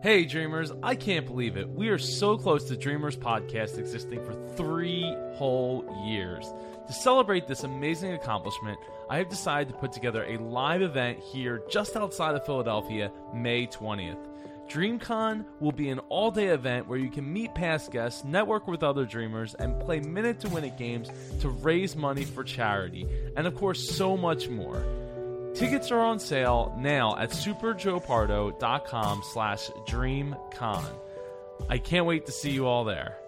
Hey, Dreamers, I can't believe it. We are so close to Dreamers Podcast existing for three whole years. To celebrate this amazing accomplishment, I have decided to put together a live event here just outside of Philadelphia, May 20th. DreamCon will be an all day event where you can meet past guests, network with other dreamers, and play minute to win it games to raise money for charity, and of course, so much more. Tickets are on sale now at superjoepardo.com slash dreamcon. I can't wait to see you all there.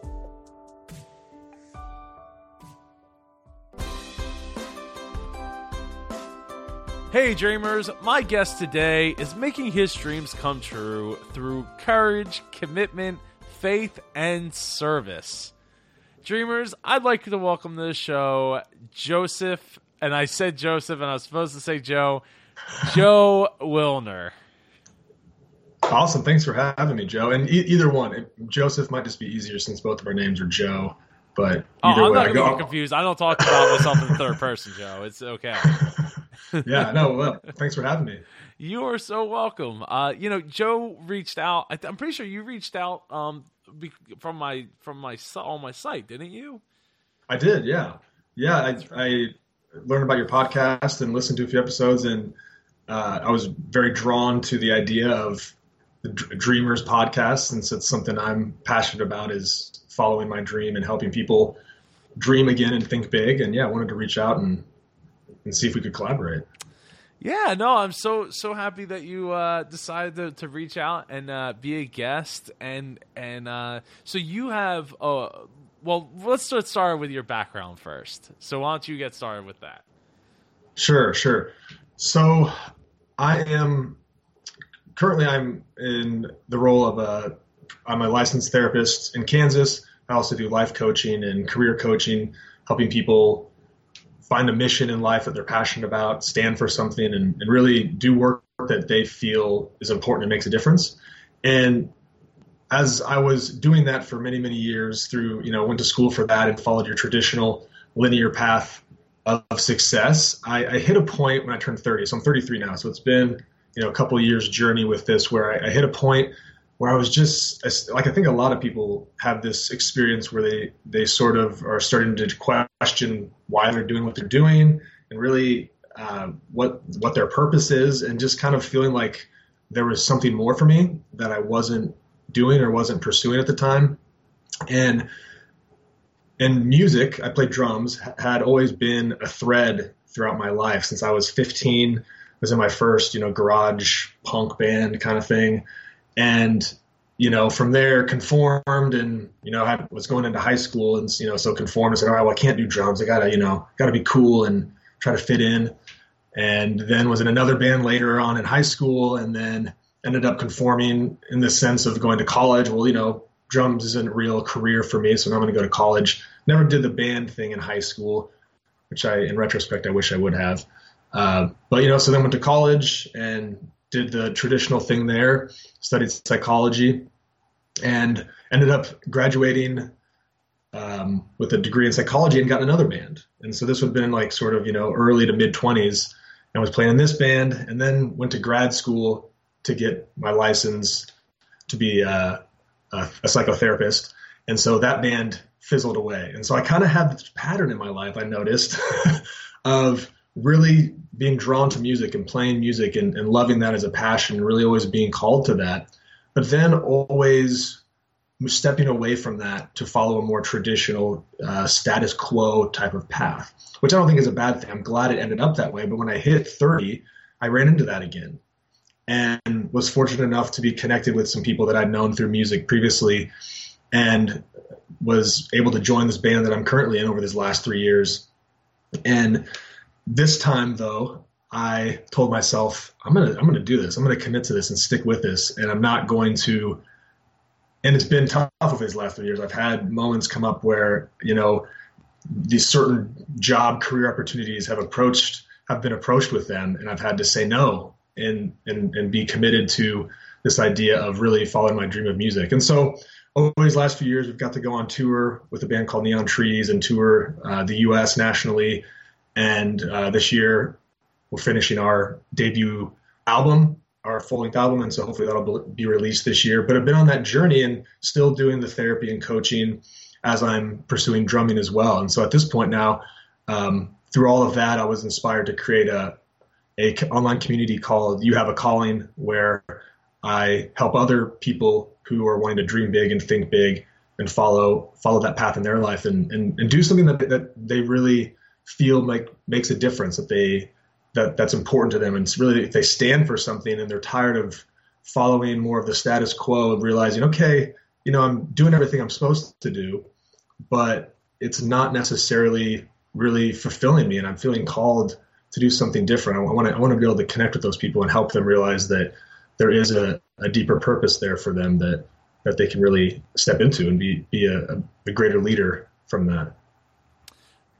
Hey dreamers, my guest today is making his dreams come true through courage, commitment, faith, and service. Dreamers, I'd like to welcome to the show Joseph and I said Joseph, and I was supposed to say Joe. Joe Wilner. Awesome. Thanks for having me, Joe. And e- either one, Joseph might just be easier since both of our names are Joe. But oh, I'm not going confused. I don't talk about myself in the third person, Joe. It's okay. yeah, no. Well, thanks for having me. You are so welcome. Uh, you know, Joe reached out. I am pretty sure you reached out um, from my from my on my site, didn't you? I did. Yeah, yeah. I, I learned about your podcast and listen to a few episodes, and uh, I was very drawn to the idea of the Dreamers podcast, since it's something I'm passionate about is following my dream and helping people dream again and think big. And yeah, I wanted to reach out and and see if we could collaborate. Yeah, no, I'm so so happy that you uh, decided to, to reach out and uh, be a guest, and and uh, so you have uh, well, let's start start with your background first. So why don't you get started with that? Sure, sure. So I am currently I'm in the role of a I'm a licensed therapist in Kansas. I also do life coaching and career coaching, helping people find a mission in life that they're passionate about, stand for something, and, and really do work that they feel is important and makes a difference. And as I was doing that for many, many years through, you know, went to school for that and followed your traditional linear path of, success, I, I, hit a point when I turned 30. So I'm 33 now. So it's been, you know, a couple years journey with this where I, I hit a point where I was just like, I think a lot of people have this experience where they, they sort of are starting to question why they're doing what they're doing and really uh, what, what their purpose is and just kind of feeling like there was something more for me that I wasn't doing or wasn't pursuing at the time. And and music, I played drums, had always been a thread throughout my life since I was 15. I was in my first, you know, garage punk band kind of thing, and you know, from there conformed and, you know, I was going into high school and, you know, so conformed and said, all right, well, I can't do drums. I gotta, you know, gotta be cool and try to fit in. And then was in another band later on in high school. And then ended up conforming in the sense of going to college. Well, you know, drums isn't a real career for me, so I'm going to go to college. Never did the band thing in high school, which I, in retrospect, I wish I would have. Uh, but you know, so then went to college and did the traditional thing there, studied psychology, and ended up graduating um, with a degree in psychology and got another band. And so this would have been like sort of you know early to mid 20s, and was playing in this band, and then went to grad school to get my license to be a, a, a psychotherapist. And so that band fizzled away. And so I kind of had this pattern in my life, I noticed, of really being drawn to music and playing music and, and loving that as a passion, really always being called to that. But then always stepping away from that to follow a more traditional uh, status quo type of path, which I don't think is a bad thing. I'm glad it ended up that way. But when I hit 30, I ran into that again and was fortunate enough to be connected with some people that I'd known through music previously and was able to join this band that I'm currently in over these last three years. And this time though, I told myself, I'm gonna I'm gonna do this. I'm gonna commit to this and stick with this. And I'm not going to and it's been tough over these last three years. I've had moments come up where, you know, these certain job career opportunities have approached have been approached with them and I've had to say no and and and be committed to this idea of really following my dream of music. And so over these last few years, we've got to go on tour with a band called Neon Trees and tour uh, the U.S. nationally. And uh, this year, we're finishing our debut album our full length album, and so hopefully that'll be released this year. But I've been on that journey and still doing the therapy and coaching as I'm pursuing drumming as well. And so at this point now, um, through all of that, I was inspired to create a a online community called You Have a Calling, where I help other people who are wanting to dream big and think big and follow follow that path in their life and and, and do something that that they really feel like makes a difference that they that that's important to them. And it's really if they stand for something and they're tired of following more of the status quo and realizing okay you know I'm doing everything I'm supposed to do but it's not necessarily really fulfilling me and I'm feeling called to do something different I want to I want to be able to connect with those people and help them realize that there is a, a deeper purpose there for them that that they can really step into and be be a, a greater leader from that.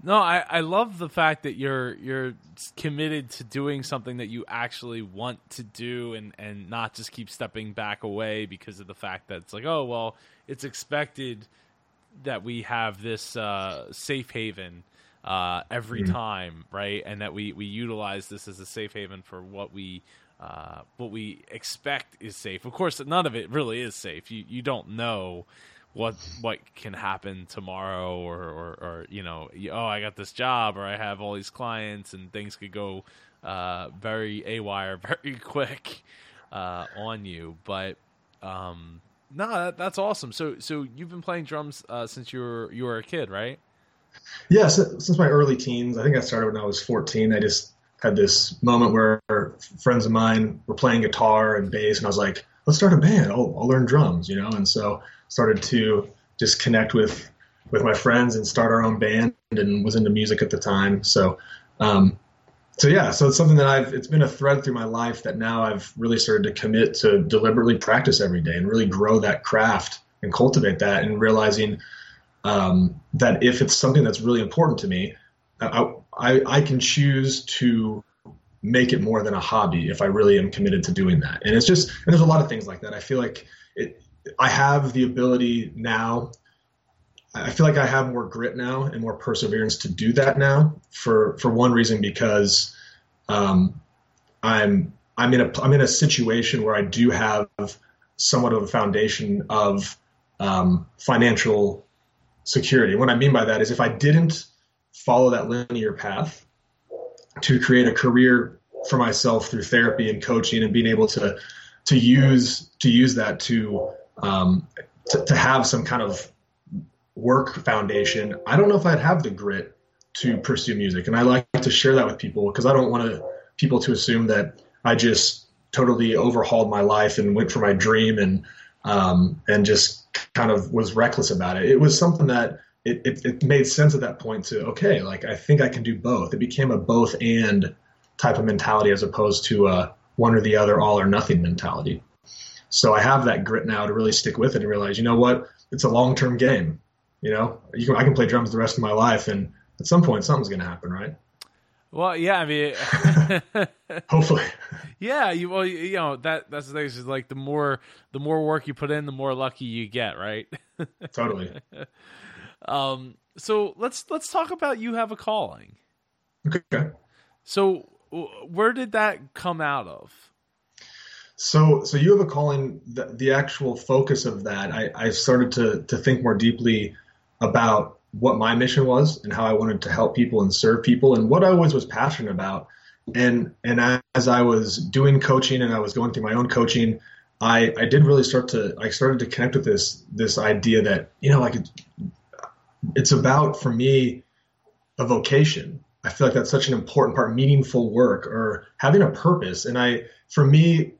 No, I, I love the fact that you're you're committed to doing something that you actually want to do and, and not just keep stepping back away because of the fact that it's like, oh well, it's expected that we have this uh, safe haven uh, every mm-hmm. time, right? And that we, we utilize this as a safe haven for what we uh, what we expect is safe. Of course, none of it really is safe. You you don't know what what can happen tomorrow, or or, or you know, oh, I got this job, or I have all these clients, and things could go uh, very a wire very quick uh, on you. But um, no, that, that's awesome. So so you've been playing drums uh, since you were you were a kid, right? Yeah, since my early teens. I think I started when I was 14. I just had this moment where friends of mine were playing guitar and bass, and I was like, let's start a band. I'll, I'll learn drums, you know. And so started to just connect with with my friends and start our own band, and was into music at the time. So, um, so yeah, so it's something that I've. It's been a thread through my life that now I've really started to commit to deliberately practice every day and really grow that craft and cultivate that, and realizing um, that if it's something that's really important to me, I, I, I can choose to make it more than a hobby if I really am committed to doing that. And it's just, and there's a lot of things like that. I feel like it, I have the ability now. I feel like I have more grit now and more perseverance to do that now. For for one reason, because um, I'm I'm in a I'm in a situation where I do have somewhat of a foundation of um, financial security. What I mean by that is if I didn't follow that linear path to create a career for myself through therapy and coaching and being able to to use to use that to um, to, to have some kind of work foundation. I don't know if I'd have the grit to pursue music, and I like to share that with people because I don't want to, people to assume that I just totally overhauled my life and went for my dream and um, and just kind of was reckless about it. It was something that it, it, it made sense at that point to okay, like I think I can do both. It became a both and type of mentality as opposed to a one or the other, all or nothing mentality. So I have that grit now to really stick with it and realize, you know what, it's a long term game. You know, you can, I can play drums the rest of my life, and at some point something's going to happen, right? Well, yeah, I mean, hopefully, yeah. You well, you know that that's the thing is like the more the more work you put in, the more lucky you get, right? totally. Um, so let's let's talk about you have a calling. Okay. So where did that come out of? So so you have a calling. The, the actual focus of that, I, I started to to think more deeply about what my mission was and how I wanted to help people and serve people and what I always was passionate about. And and as I was doing coaching and I was going through my own coaching, I I did really start to I started to connect with this this idea that you know like it's about for me a vocation. I feel like that's such an important part, meaningful work or having a purpose. And I, for me,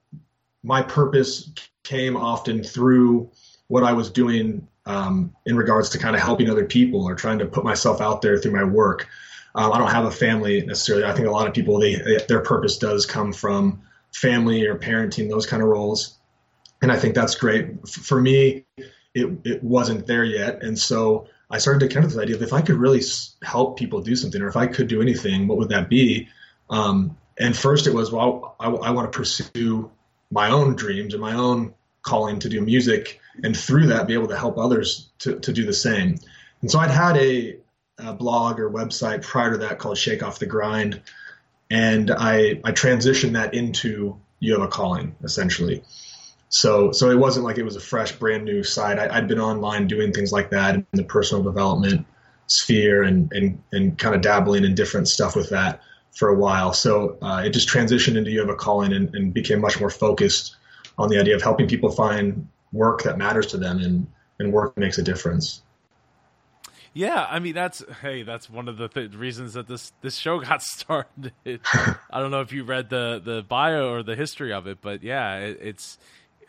my purpose came often through what I was doing um, in regards to kind of helping other people or trying to put myself out there through my work. Um, I don't have a family necessarily. I think a lot of people, they, their purpose does come from family or parenting, those kind of roles. And I think that's great. For me, it, it wasn't there yet. And so I started to kind of this idea of if I could really help people do something, or if I could do anything, what would that be? Um, and first, it was well, I, I want to pursue my own dreams and my own calling to do music, and through that, be able to help others to to do the same. And so I'd had a, a blog or website prior to that called Shake Off the Grind, and I I transitioned that into you have a calling essentially. So so it wasn't like it was a fresh, brand new site. I, had been online doing things like that in the personal development sphere and and and kind of dabbling in different stuff with that for a while. So uh, it just transitioned into you have a calling and, and became much more focused on the idea of helping people find work that matters to them and and work makes a difference. Yeah, I mean that's hey, that's one of the th- reasons that this this show got started. I don't know if you read the the bio or the history of it, but yeah, it, it's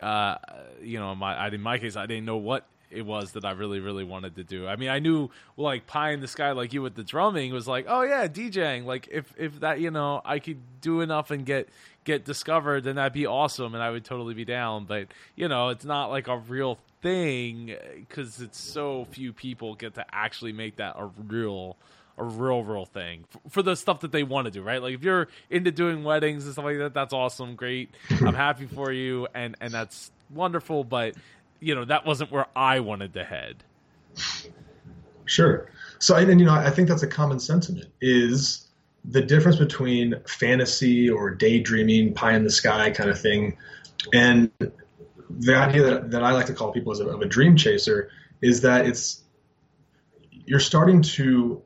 uh, you know, my in my case, I didn't know what it was that I really, really wanted to do. I mean, I knew like pie in the sky, like you with the drumming was like, oh yeah, DJing. Like if if that you know I could do enough and get get discovered, then that'd be awesome, and I would totally be down. But you know, it's not like a real thing because it's so few people get to actually make that a real a real real thing for the stuff that they want to do right like if you're into doing weddings and stuff like that that's awesome great i'm happy for you and and that's wonderful but you know that wasn't where i wanted to head. Sure. So and, you know i think that's a common sentiment is the difference between fantasy or daydreaming pie in the sky kind of thing and the idea that, that i like to call people as a, of a dream chaser is that it's you're starting to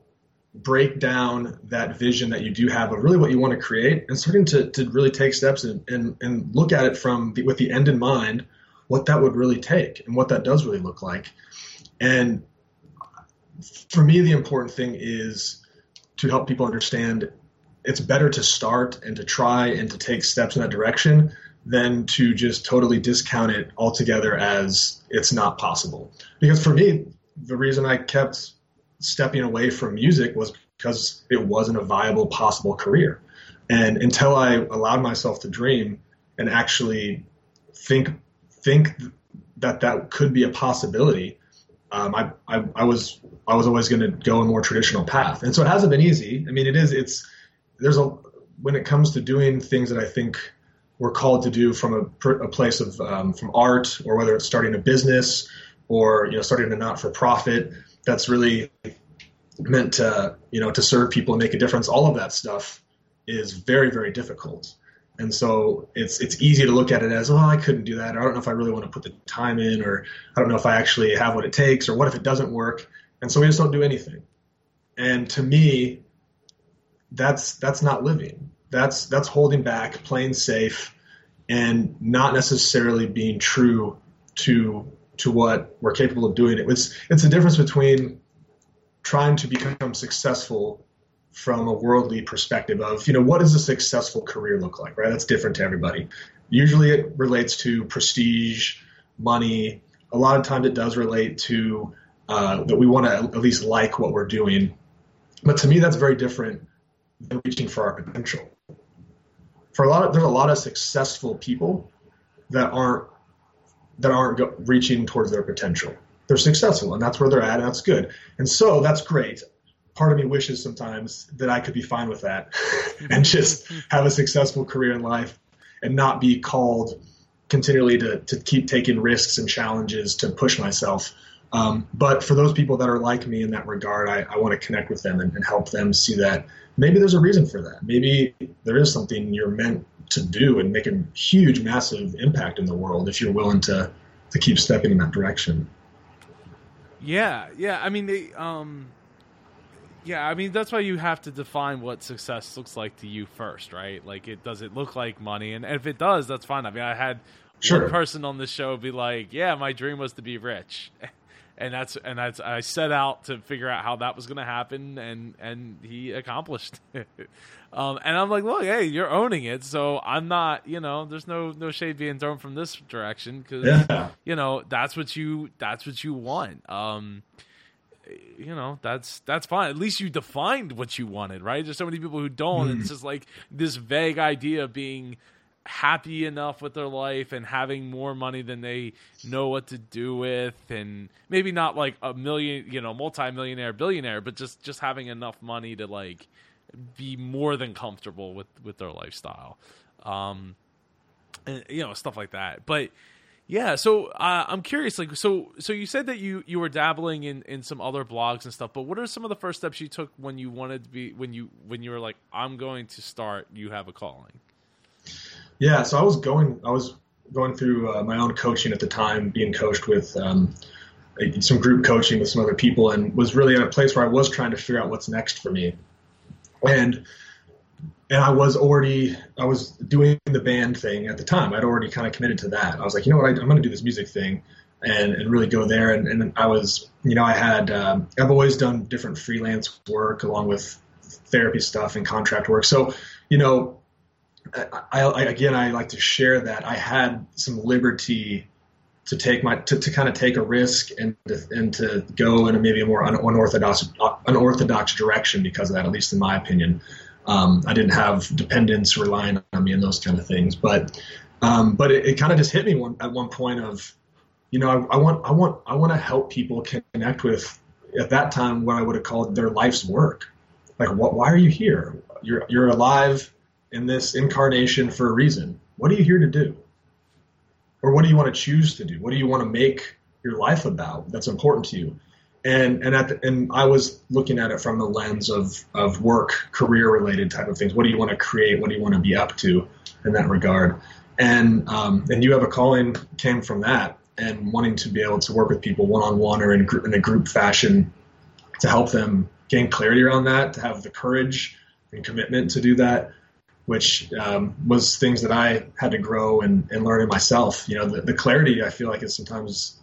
break down that vision that you do have of really what you want to create and starting to, to really take steps and, and, and look at it from the, with the end in mind, what that would really take and what that does really look like. And for me, the important thing is to help people understand it's better to start and to try and to take steps in that direction than to just totally discount it altogether as it's not possible. Because for me, the reason I kept stepping away from music was because it wasn't a viable possible career. And until I allowed myself to dream and actually think think that that could be a possibility, um, I, I, I was I was always going to go a more traditional path. And so it hasn't been easy. I mean, it is it's there's a when it comes to doing things that I think we're called to do from a, a place of um, from art or whether it's starting a business or you know starting a not for profit that's really meant to you know to serve people and make a difference all of that stuff is very very difficult and so it's it's easy to look at it as oh i couldn't do that. Or i don't know if i really want to put the time in or i don't know if i actually have what it takes or what if it doesn't work. And so we just don't do anything. And to me that's that's not living. That's that's holding back playing safe and not necessarily being true to to what we're capable of doing. It was it's a difference between trying to become successful from a worldly perspective of you know what does a successful career look like right that's different to everybody usually it relates to prestige money a lot of times it does relate to uh, that we want to at least like what we're doing but to me that's very different than reaching for our potential for a lot of there's a lot of successful people that aren't that aren't go, reaching towards their potential. They're successful, and that's where they're at, and that's good. And so that's great. Part of me wishes sometimes that I could be fine with that and just have a successful career in life and not be called continually to, to keep taking risks and challenges to push myself. Um, but for those people that are like me in that regard, I, I want to connect with them and, and help them see that maybe there's a reason for that. Maybe there is something you're meant to do and make a huge, massive impact in the world if you're willing to to keep stepping in that direction. Yeah, yeah. I mean, they, um, yeah. I mean, that's why you have to define what success looks like to you first, right? Like, it does it look like money, and if it does, that's fine. I mean, I had sure. one person on the show be like, "Yeah, my dream was to be rich." and that's and that's I set out to figure out how that was going to happen, and and he accomplished it. Um, and I'm like, look, hey, you're owning it, so I'm not, you know, there's no no shade being thrown from this direction because yeah. you know that's what you that's what you want. Um, you know that's that's fine. At least you defined what you wanted, right? There's so many people who don't. Mm. And it's just like this vague idea of being happy enough with their life and having more money than they know what to do with and maybe not like a million you know multi-millionaire billionaire but just just having enough money to like be more than comfortable with with their lifestyle um and you know stuff like that but yeah so uh, i'm curious like so so you said that you you were dabbling in in some other blogs and stuff but what are some of the first steps you took when you wanted to be when you when you were like i'm going to start you have a calling Yeah, so I was going, I was going through uh, my own coaching at the time, being coached with um, some group coaching with some other people, and was really at a place where I was trying to figure out what's next for me. And and I was already I was doing the band thing at the time. I'd already kind of committed to that. I was like, you know what, I, am going to do this music thing, and and really go there. And, and I was, you know, I had um, I've always done different freelance work along with therapy stuff and contract work. So, you know, I, I, again, I like to share that I had some liberty to take my to, to kind of take a risk and to, and to go in a maybe a more unorthodox unorthodox direction because of that, at least in my opinion. Um, I didn't have dependents relying on me and those kind of things, but um, but it, it kind of just hit me one, at one point of, you know, I, I want I want I want to help people connect with at that time what I would have called their life's work. Like, what? Why are you here? You're you're alive in this incarnation for a reason. What are you here to do? Or what do you want to choose to do? What do you want to make your life about that's important to you? And and at the, and I was looking at it from the lens of of work, career related type of things. What do you want to create? What do you want to be up to in that regard? And um, and you have a calling came from that and wanting to be able to work with people one on one or in, group, in a group fashion to help them gain clarity around that, to have the courage and commitment to do that, which um, was things that I had to grow and, and learn in myself. You know, the, the clarity I feel like is sometimes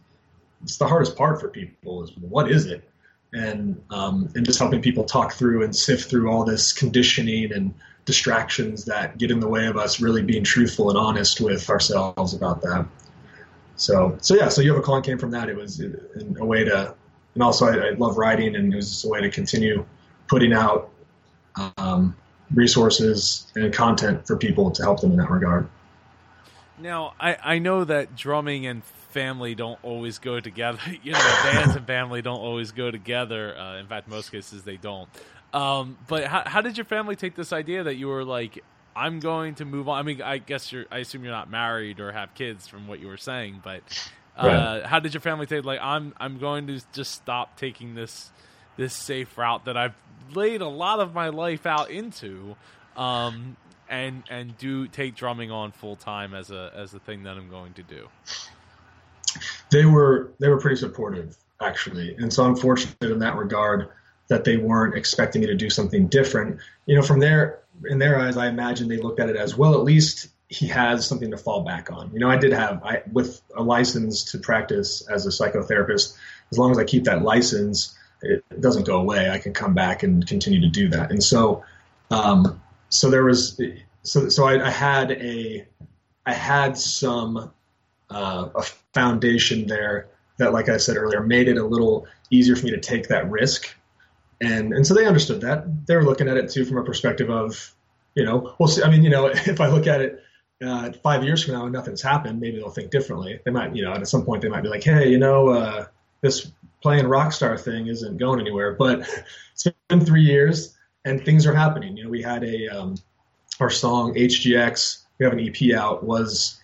it's the hardest part for people is what is it, and um, and just helping people talk through and sift through all this conditioning and distractions that get in the way of us really being truthful and honest with ourselves about that. So so yeah, so you have a calling came from that. It was a way to, and also I, I love writing, and it was just a way to continue putting out um, resources and content for people to help them in that regard. Now, I, I know that drumming and family don't always go together. You know, bands and family don't always go together. Uh, in fact, most cases they don't. Um, but how, how did your family take this idea that you were like, I'm going to move on? I mean, I guess you're. I assume you're not married or have kids from what you were saying, but uh, right. how did your family take? Like, I'm I'm going to just stop taking this this safe route that I've laid a lot of my life out into, um, and and do take drumming on full time as a as a thing that I'm going to do. They were they were pretty supportive actually, and so I'm fortunate in that regard that they weren't expecting me to do something different. You know, from their in their eyes, I imagine they looked at it as well. At least he has something to fall back on. You know, I did have I with a license to practice as a psychotherapist. As long as I keep that license, it doesn't go away. I can come back and continue to do that. And so, um, so there was, so so I, I had a, I had some uh, a foundation there that, like I said earlier, made it a little easier for me to take that risk. And and so they understood that. They were looking at it too from a perspective of, you know, well, see, I mean, you know, if I look at it. Uh, five years from now and nothing's happened, maybe they'll think differently. They might, you know, at some point they might be like, hey, you know, uh, this playing rock star thing isn't going anywhere. But it's been three years and things are happening. You know, we had a um, our song HGX. We have an EP out. Was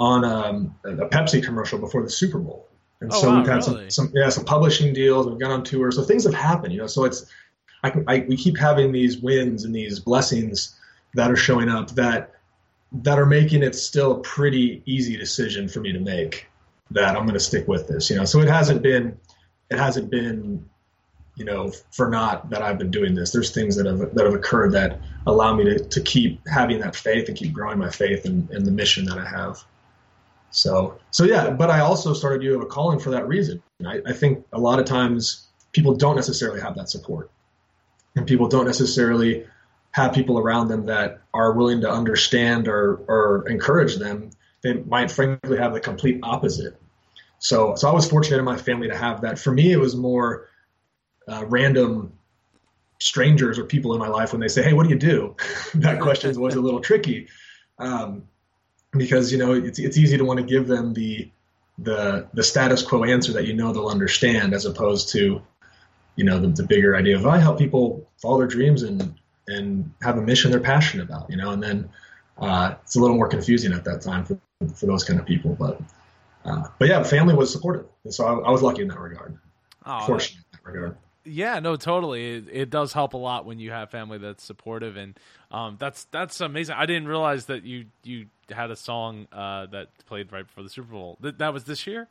on um, a Pepsi commercial before the Super Bowl, and oh, so wow, we've had really? some, some yeah some publishing deals. We've gone on tour, so things have happened. You know, so it's I, I we keep having these wins and these blessings that are showing up that that are making it still a pretty easy decision for me to make that I'm going to stick with this. You know, so it hasn't been it hasn't been you know for not that I've been doing this. There's things that have that have occurred that allow me to, to keep having that faith and keep growing my faith in, in the mission that I have. So so yeah, but I also started you have a calling for that reason. I, I think a lot of times people don't necessarily have that support, and people don't necessarily have people around them that are willing to understand or or encourage them. They might frankly have the complete opposite so, so I was fortunate in my family to have that. For me, it was more uh, random strangers or people in my life when they say, "Hey, what do you do?" that question is always a little tricky um, because you know it's it's easy to want to give them the the the status quo answer that you know they'll understand, as opposed to you know the, the bigger idea of I help people follow their dreams and and have a mission they're passionate about. You know, and then uh, it's a little more confusing at that time for for those kind of people, but. Uh, but yeah, family was supportive, and so I, I, was lucky in that regard. Oh, Fortunate that, in that regard. Yeah, no, totally. It, it, does help a lot when you have family that's supportive, and um, that's that's amazing. I didn't realize that you you had a song uh, that played right before the Super Bowl. That, that was this year.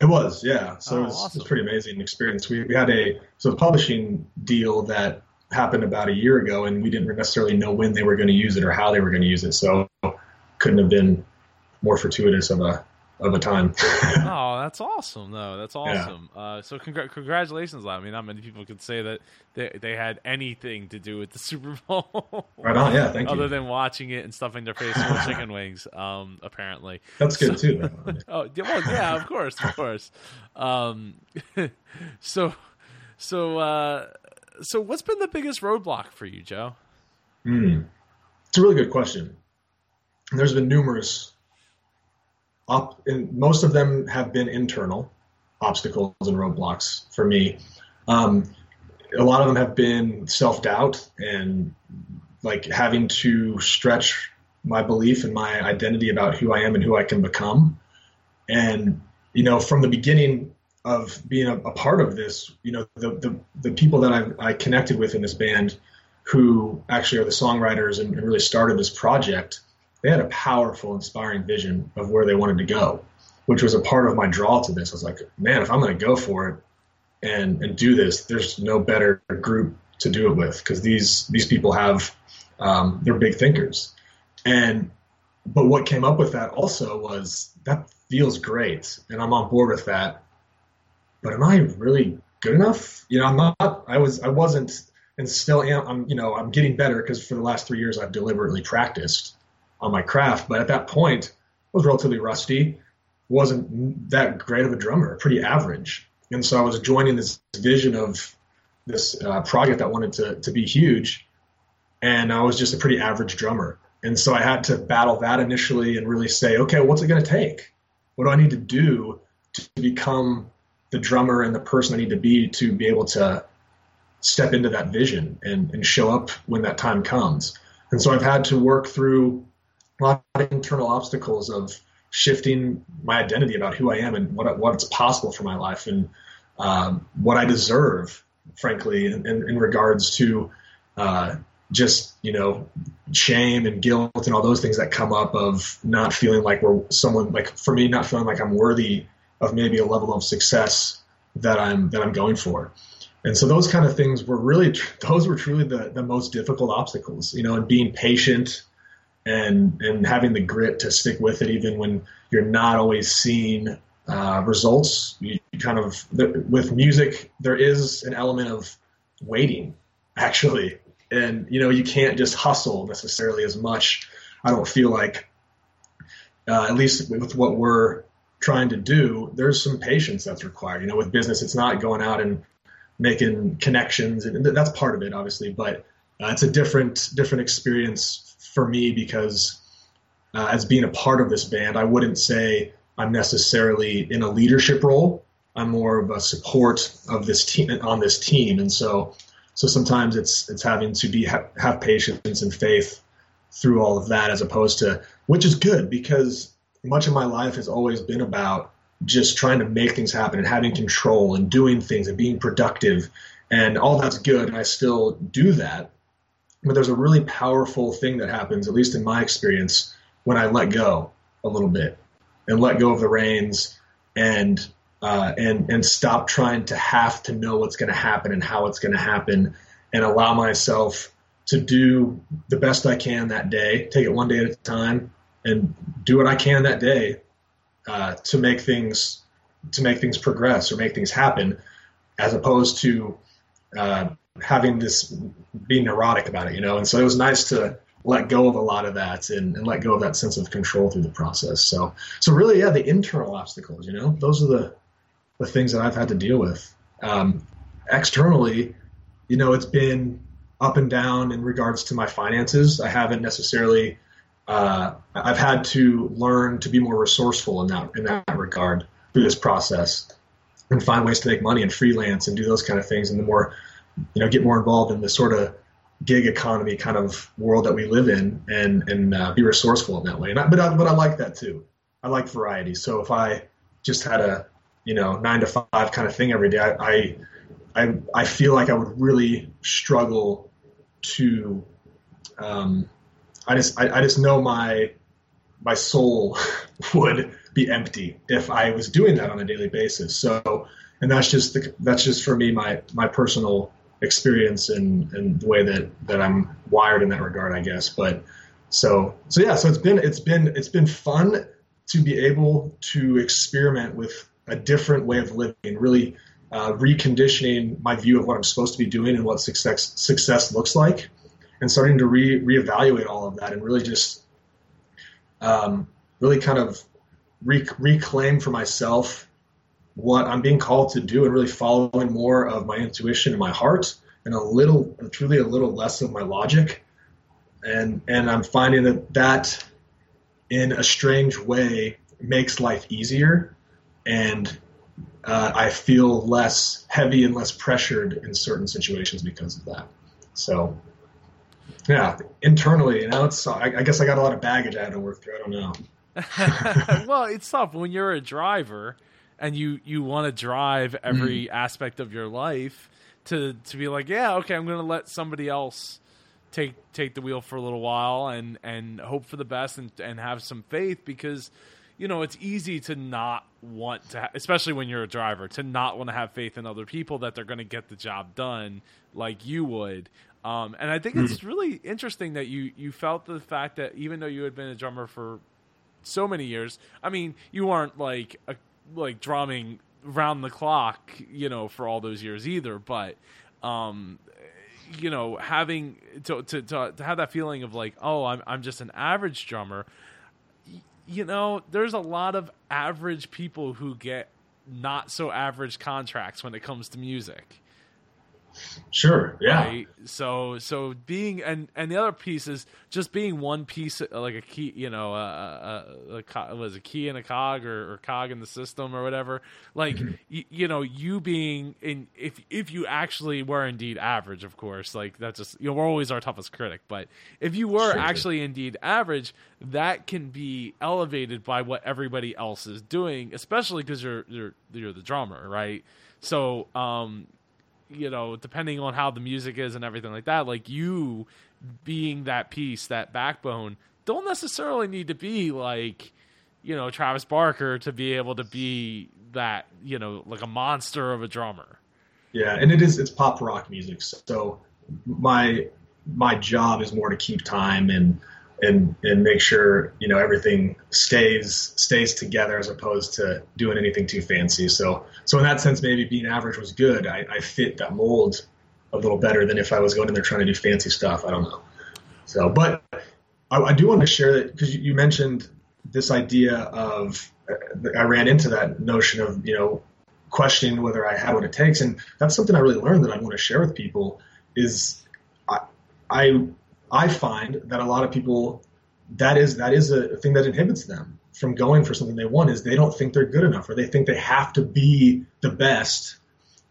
It was, yeah. So oh, it, was, awesome. it, was, pretty amazing experience. We we had a so a publishing deal that happened about a year ago, and we didn't necessarily know when they were going to use it or how they were going to use it. So couldn't have been more fortuitous of a of a time. oh, that's awesome! though. that's awesome. Yeah. Uh, so congr- congratulations! I mean, not many people could say that they they had anything to do with the Super Bowl. right on, yeah. Thank other you. Other than watching it and stuffing their face with chicken wings, um, apparently. That's good so, too. oh, well, yeah, of course, of course. Um, so, so, uh, so, what's been the biggest roadblock for you, Joe? Hmm, it's a really good question. There's been numerous most of them have been internal obstacles and roadblocks for me. Um, a lot of them have been self doubt and like having to stretch my belief and my identity about who I am and who I can become. And you know, from the beginning of being a, a part of this, you know, the the, the people that I, I, connected with in this band, who actually are the songwriters and, and really started this project, they had a powerful, inspiring vision of where they wanted to go, which was a part of my draw to this. I was like, man, if I'm going to go for it and and do this, there's no better group to do it with because these these people have um, they're big thinkers, and but what came up with that also was that feels great and I'm on board with that, but am I really good enough? You know, I'm not. I was. I wasn't, and still am. I'm. You know, I'm getting better because for the last three years I've deliberately practiced on my craft. But at that point, I was relatively rusty, wasn't that great of a drummer, pretty average. And so I was joining this vision of this uh, project that wanted to, to be huge. And I was just a pretty average drummer. And so I had to battle that initially and really say, okay, what's it going to take? What do I need to do to become the drummer and the person I need to be to be able to step into that vision and, and show up when that time comes? And so I've had to work through a lot of internal obstacles of shifting my identity about who I am and what what's possible for my life and um, what I deserve, frankly, in, in, in regards to uh, just you know shame and guilt and all those things that come up of not feeling like we're someone like for me not feeling like I'm worthy of maybe a level of success that I'm that I'm going for. And so those kind of things were really those were truly the the most difficult obstacles, you know, and being patient and and having the grit to stick with it even when you're not always seeing uh, results. You, kind of with music, there is an element of waiting actually, and you know you can't just hustle necessarily as much. I don't feel like, uh, at least with what we're trying to do, there's some patience that's required. You know, with business, it's not going out and making connections, and that's part of it, obviously, but uh, it's a different different experience for me because uh, as being a part of this band, I wouldn't say I'm necessarily in a leadership role. I'm more of a support of this team on this team, and so so sometimes it's it's having to be ha- have patience and faith through all of that, as opposed to which is good because much of my life has always been about just trying to make things happen and having control and doing things and being productive, and all that's good, and I still do that but there's a really powerful thing that happens, at least in my experience, when I let go a little bit and let go of the reins and uh, and and stop trying to have to know what's going to happen and how it's going to happen, and allow myself to do the best I can that day. Take it one day at a time, and do what I can that day uh, to make things to make things progress or make things happen, as opposed to uh, having this being neurotic about it, you know. And so it was nice to let go of a lot of that and, and let go of that sense of control through the process. So so really, yeah, the internal obstacles, you know, those are the the things that I've had to deal with. Um, externally, you know, it's been up and down in regards to my finances. I haven't necessarily. Uh, I've had to learn to be more resourceful in that in that regard through this process, and find ways to make money and freelance and do those kind of things. And the more you know, get more involved in the sort of gig economy kind of world that we live in and and uh, be resourceful in that way. And I, but I, but I like that too. I like variety. So if I just had a you know nine to five kind of thing every day, I I, I I feel like I would really struggle to. Um, I just I, I just know my my soul would be empty if I was doing that on a daily basis. So, and that's just the, that's just for me my my personal experience and and the way that that I'm wired in that regard, I guess. But so so yeah, so it's been it's been it's been fun to be able to experiment with a different way of living, really uh, reconditioning my view of what I'm supposed to be doing and what success success looks like, and starting to re reevaluate all of that and really just um, really kind of re- reclaim for myself what I'm being called to do and really following more of my intuition and my heart and a little, truly a little less of my logic. And, and I'm finding that that in a strange way makes life easier and uh, I feel less heavy and less pressured in certain situations because of that. So, yeah, internally, you know, it's I, I guess I got a lot of baggage I had to work through. I don't know. well, it's tough when you're a driver and you you want to drive every mm. aspect of your life to to be like, yeah, okay, I'm going to let somebody else take take the wheel for a little while and and hope for the best and and have some faith because you know it's easy to not want to ha- especially when you're a driver to not want to have faith in other people that they're going to get the job done like you would um, and I think mm. it's really interesting that you you felt the fact that even though you had been a drummer for so many years, I mean, you weren't like a like drumming round the clock, you know, for all those years either. But, um, you know, having to, to to to have that feeling of like, oh, I'm I'm just an average drummer. You know, there's a lot of average people who get not so average contracts when it comes to music. Sure. Yeah. Right? So so being and and the other piece is just being one piece like a key, you know, a, a, a was a key in a cog or, or, cog in the system or whatever. Like mm-hmm. y, you know, you being in if if you actually were indeed average, of course, like that's just you know we're always our toughest critic. But if you were sure. actually indeed average, that can be elevated by what everybody else is doing, especially because you're you're you're the drummer, right? So um you know, depending on how the music is and everything like that, like you being that piece, that backbone, don't necessarily need to be like, you know, Travis Barker to be able to be that, you know, like a monster of a drummer. Yeah, and it is it's pop rock music. So my my job is more to keep time and and and make sure you know everything stays stays together as opposed to doing anything too fancy. So so in that sense, maybe being average was good. I, I fit that mold a little better than if I was going in there trying to do fancy stuff. I don't know. So, but I, I do want to share that because you, mentioned this idea of I ran into that notion of you know questioning whether I had what it takes, and that's something I really learned that I want to share with people. Is I, I I find that a lot of people that is that is a thing that inhibits them from going for something they want is they don't think they're good enough or they think they have to be the best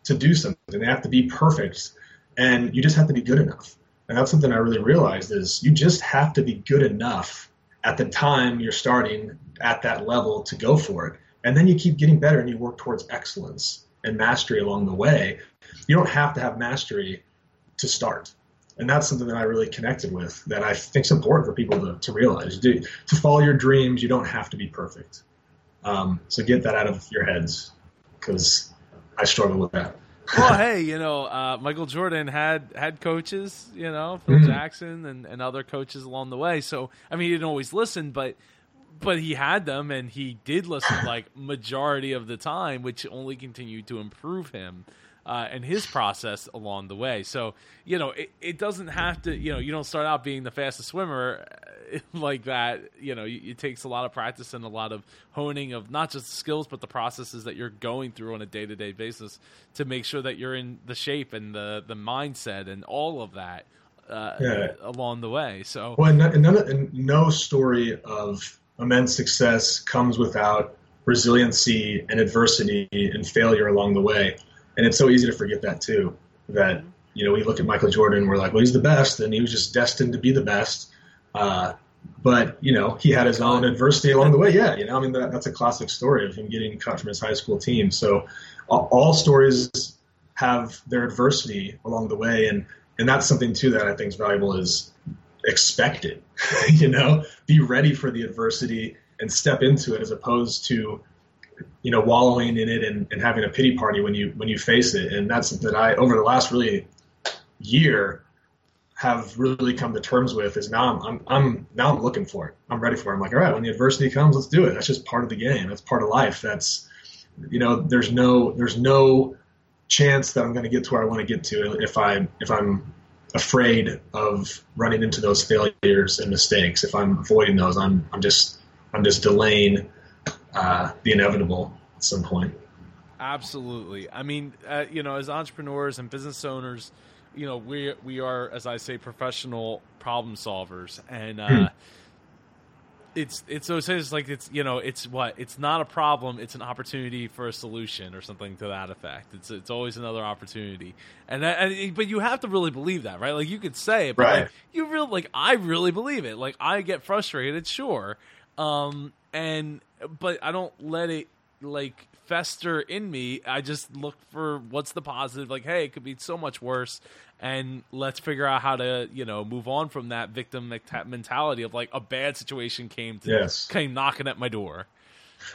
to do something. They have to be perfect and you just have to be good enough. And that's something I really realized is you just have to be good enough at the time you're starting at that level to go for it. And then you keep getting better and you work towards excellence and mastery along the way. You don't have to have mastery to start and that's something that I really connected with that I think is important for people to, to realize. To, to follow your dreams, you don't have to be perfect. Um, so get that out of your heads because I struggle with that. well, hey, you know, uh, Michael Jordan had had coaches, you know, Phil mm-hmm. Jackson and, and other coaches along the way. So, I mean, he didn't always listen, but but he had them and he did listen like majority of the time, which only continued to improve him uh, and his process along the way. So you know, it, it doesn't have to. You know, you don't start out being the fastest swimmer uh, like that. You know, it takes a lot of practice and a lot of honing of not just the skills but the processes that you're going through on a day to day basis to make sure that you're in the shape and the the mindset and all of that. Uh, yeah. along the way. So, well, and, none, and no story of immense success comes without resiliency and adversity and failure along the way and it's so easy to forget that too. That you know we look at Michael Jordan, we're like, well, he's the best, and he was just destined to be the best. Uh, but you know he had his own adversity along the way. Yeah, you know, I mean that, that's a classic story of him getting cut from his high school team. So all, all stories have their adversity along the way, and and that's something too that I think is valuable is expect it. you know, be ready for the adversity and step into it as opposed to you know wallowing in it and, and having a pity party when you when you face it. And that's that I over the last really year have really come to terms with is now I'm, I'm, I'm now I'm looking for it. I'm ready for it. I'm like, all right, when the adversity comes, let's do it. That's just part of the game. That's part of life. That's, you know, there's no, there's no chance that I'm going to get to where I want to get to if I, if I'm afraid of running into those failures and mistakes. If I'm avoiding those, I'm, I'm just, I'm just delaying uh, the inevitable at some point. Absolutely. I mean, uh, you know, as entrepreneurs and business owners, you know we we are as I say professional problem solvers and uh, mm. it's it's so it's like it's you know it's what it's not a problem it's an opportunity for a solution or something to that effect it's it's always another opportunity and, and but you have to really believe that right like you could say it but right. like, you really like I really believe it like I get frustrated sure um and but I don't let it like fester in me. I just look for what's the positive. Like, hey, it could be so much worse, and let's figure out how to you know move on from that victim mentality of like a bad situation came to yes. came knocking at my door.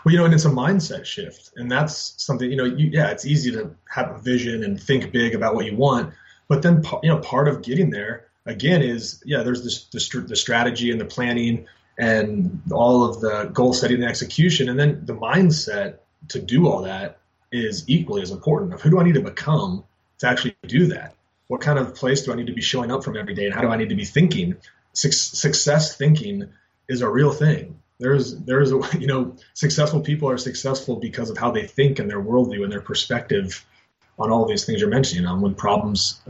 Well, you know, and it's a mindset shift, and that's something you know. You, yeah, it's easy to have a vision and think big about what you want, but then you know, part of getting there again is yeah, there's this the, the strategy and the planning and all of the goal setting and execution, and then the mindset to do all that is equally as important. Of who do I need to become to actually do that? What kind of place do I need to be showing up from every day, and how do I need to be thinking? success thinking is a real thing. There's there's a you know successful people are successful because of how they think and their worldview and their perspective on all these things you're mentioning. Um, when problems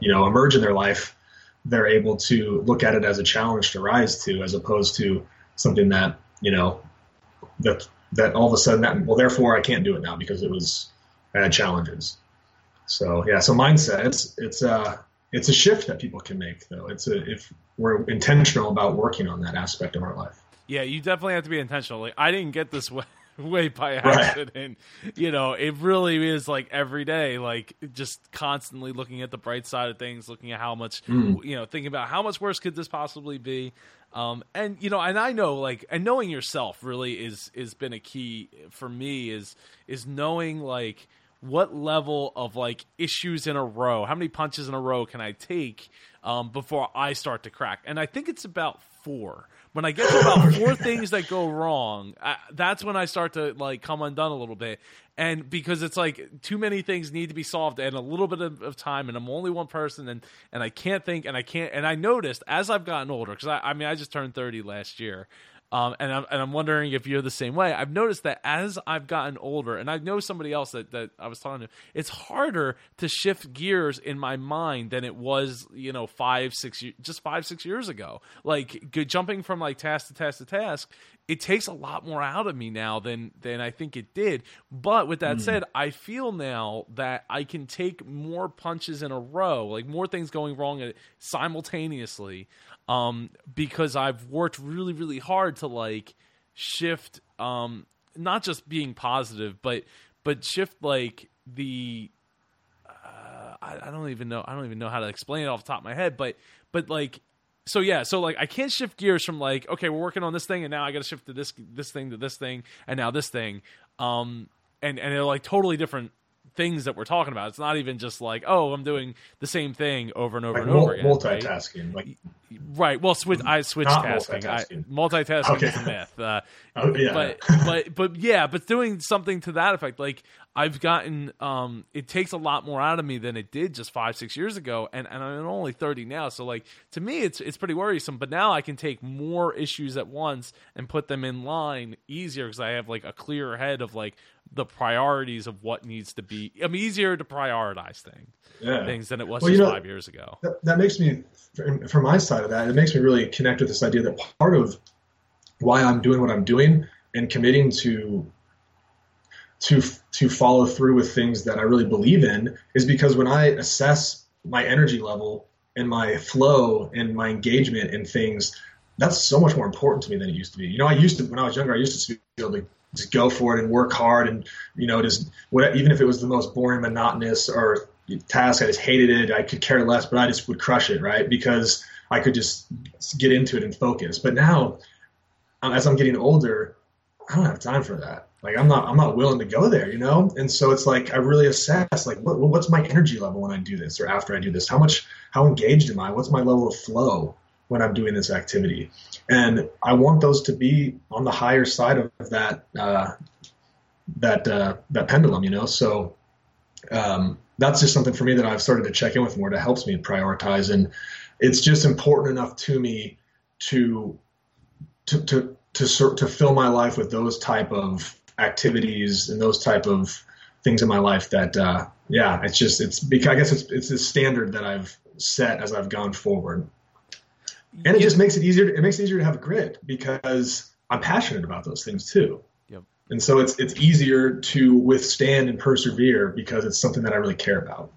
you know emerge in their life, they're able to look at it as a challenge to rise to, as opposed to something that you know that that all of a sudden that well therefore I can't do it now because it was I had challenges. So yeah, so mindset it's it's a uh, it's a shift that people can make though. It's a if we're intentional about working on that aspect of our life. Yeah, you definitely have to be intentional. Like I didn't get this way way by accident. Right. You know, it really is like every day, like just constantly looking at the bright side of things, looking at how much, mm. you know, thinking about how much worse could this possibly be. Um, and you know, and I know like, and knowing yourself really is is been a key for me. Is is knowing like what level of like issues in a row, how many punches in a row can I take um, before I start to crack? And I think it's about four. When I get to about four things that go wrong, I, that's when I start to like come undone a little bit. And because it's like too many things need to be solved in a little bit of, of time, and I'm only one person, and and I can't think, and I can't. And I noticed as I've gotten older, because I, I mean I just turned 30 last year. Um, and I'm and I'm wondering if you're the same way. I've noticed that as I've gotten older, and I know somebody else that, that I was talking to, it's harder to shift gears in my mind than it was, you know, five, six, just five, six years ago. Like jumping from like task to task to task, it takes a lot more out of me now than than I think it did. But with that mm. said, I feel now that I can take more punches in a row, like more things going wrong simultaneously um, because I've worked really, really hard to like shift, um, not just being positive, but but shift like the uh, I, I don't even know I don't even know how to explain it off the top of my head, but but like so yeah, so like I can't shift gears from like okay, we're working on this thing, and now I got to shift to this this thing to this thing, and now this thing, um, and and they're like totally different things that we're talking about. It's not even just like, oh, I'm doing the same thing over and over like and over again. Multitasking, right? like right. Well, switch. I switch tasking. Multitasking, I, multitasking okay. is a myth. Uh, oh, yeah. But but but yeah, but doing something to that effect, like I've gotten, um, it takes a lot more out of me than it did just five six years ago, and and I'm only 30 now. So like to me, it's it's pretty worrisome. But now I can take more issues at once and put them in line easier because I have like a clearer head of like the priorities of what needs to be. I'm easier to prioritize things, yeah. things than it was well, just you know, five years ago. That, that makes me, from my side of that, it makes me really connect with this idea that part of why I'm doing what I'm doing and committing to to to follow through with things that I really believe in is because when I assess my energy level and my flow and my engagement in things, that's so much more important to me than it used to be. You know, I used to when I was younger, I used to be able to just go for it and work hard and you know just what, even if it was the most boring, monotonous or task, I just hated it. I could care less, but I just would crush it, right? Because I could just get into it and focus. But now, um, as I'm getting older, I don't have time for that. Like I'm not I'm not willing to go there, you know. And so it's like I really assess like what, what's my energy level when I do this or after I do this. How much how engaged am I? What's my level of flow when I'm doing this activity? And I want those to be on the higher side of that uh, that uh, that pendulum, you know. So um, that's just something for me that I've started to check in with more that helps me prioritize. And it's just important enough to me to to to to, to fill my life with those type of activities and those type of things in my life that uh, yeah it's just it's because I guess it's it's a standard that I've set as I've gone forward and it just makes it easier to, it makes it easier to have grit because I'm passionate about those things too yep. and so it's it's easier to withstand and persevere because it's something that I really care about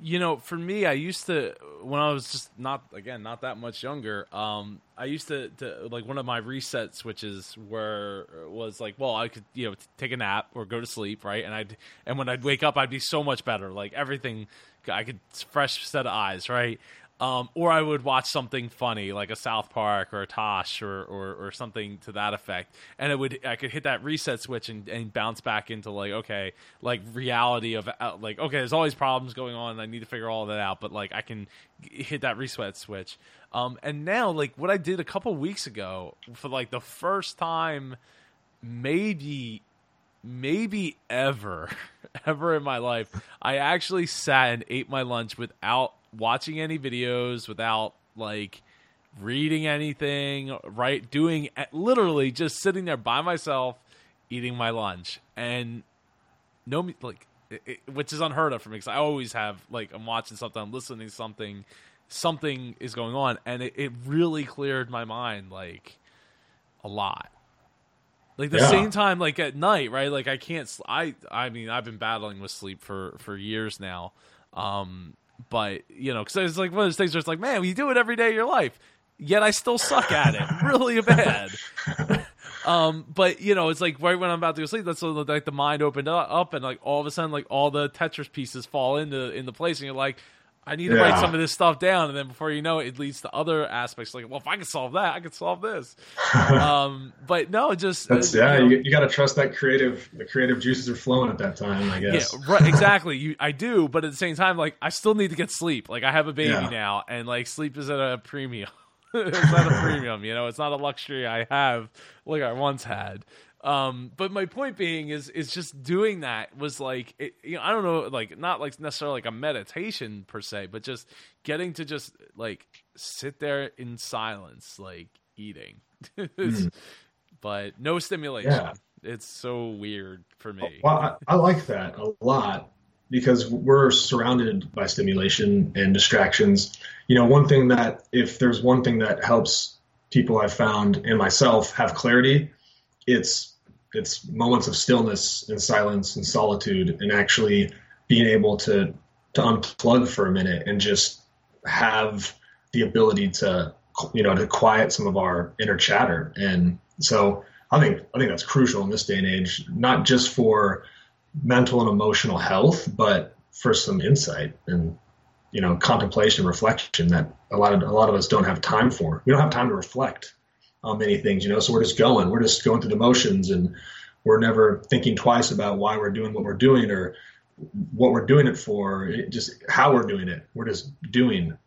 you know, for me, I used to when I was just not again not that much younger. Um, I used to, to like one of my reset switches where was like, well, I could you know take a nap or go to sleep, right? And I'd and when I'd wake up, I'd be so much better. Like everything, I could fresh set of eyes, right? Um, or I would watch something funny like a South Park or a Tosh or, or, or something to that effect, and it would I could hit that reset switch and, and bounce back into like okay like reality of uh, like okay there's always problems going on I need to figure all that out, but like I can hit that reset switch. Um, and now like what I did a couple weeks ago for like the first time, maybe maybe ever ever in my life, I actually sat and ate my lunch without watching any videos, without like reading anything, right? Doing literally just sitting there by myself eating my lunch and no like it, it, which is unheard of for me because I always have like I'm watching something, I'm listening to something, something is going on, and it, it really cleared my mind like a lot. Like the yeah. same time, like at night, right? Like I can't. I I mean, I've been battling with sleep for for years now. Um, but you know, because it's like one of those things where it's like, man, you do it every day of your life, yet I still suck at it, really bad. um, but you know, it's like right when I'm about to go sleep, that's when like the mind opened up, and like all of a sudden, like all the Tetris pieces fall into into place, and you're like, I need to yeah. write some of this stuff down, and then before you know it, it leads to other aspects. Like, well, if I can solve that, I can solve this. um, but no, just that's uh, yeah. You, know, you got to trust that creative, the creative juices are flowing at that time. I guess. Yeah, right. Exactly. you, I do, but at the same time, like, I still need to get sleep. Like, I have a baby yeah. now, and like, sleep is at a premium. it's not a premium, you know. It's not a luxury I have like I once had. Um, but my point being is is just doing that was like it, you know I don't know like not like necessarily like a meditation per se, but just getting to just like sit there in silence, like eating, mm. but no stimulation. Yeah. It's so weird for me. Well, I, I like that a lot because we're surrounded by stimulation and distractions. You know, one thing that if there's one thing that helps people I've found and myself have clarity it's it's moments of stillness and silence and solitude and actually being able to to unplug for a minute and just have the ability to you know to quiet some of our inner chatter. And so i think i think that's crucial in this day and age not just for mental and emotional health but for some insight and you know contemplation reflection that a lot of a lot of us don't have time for. We don't have time to reflect on many things, you know. So we're just going, we're just going through the motions, and we're never thinking twice about why we're doing what we're doing or what we're doing it for, it just how we're doing it. We're just doing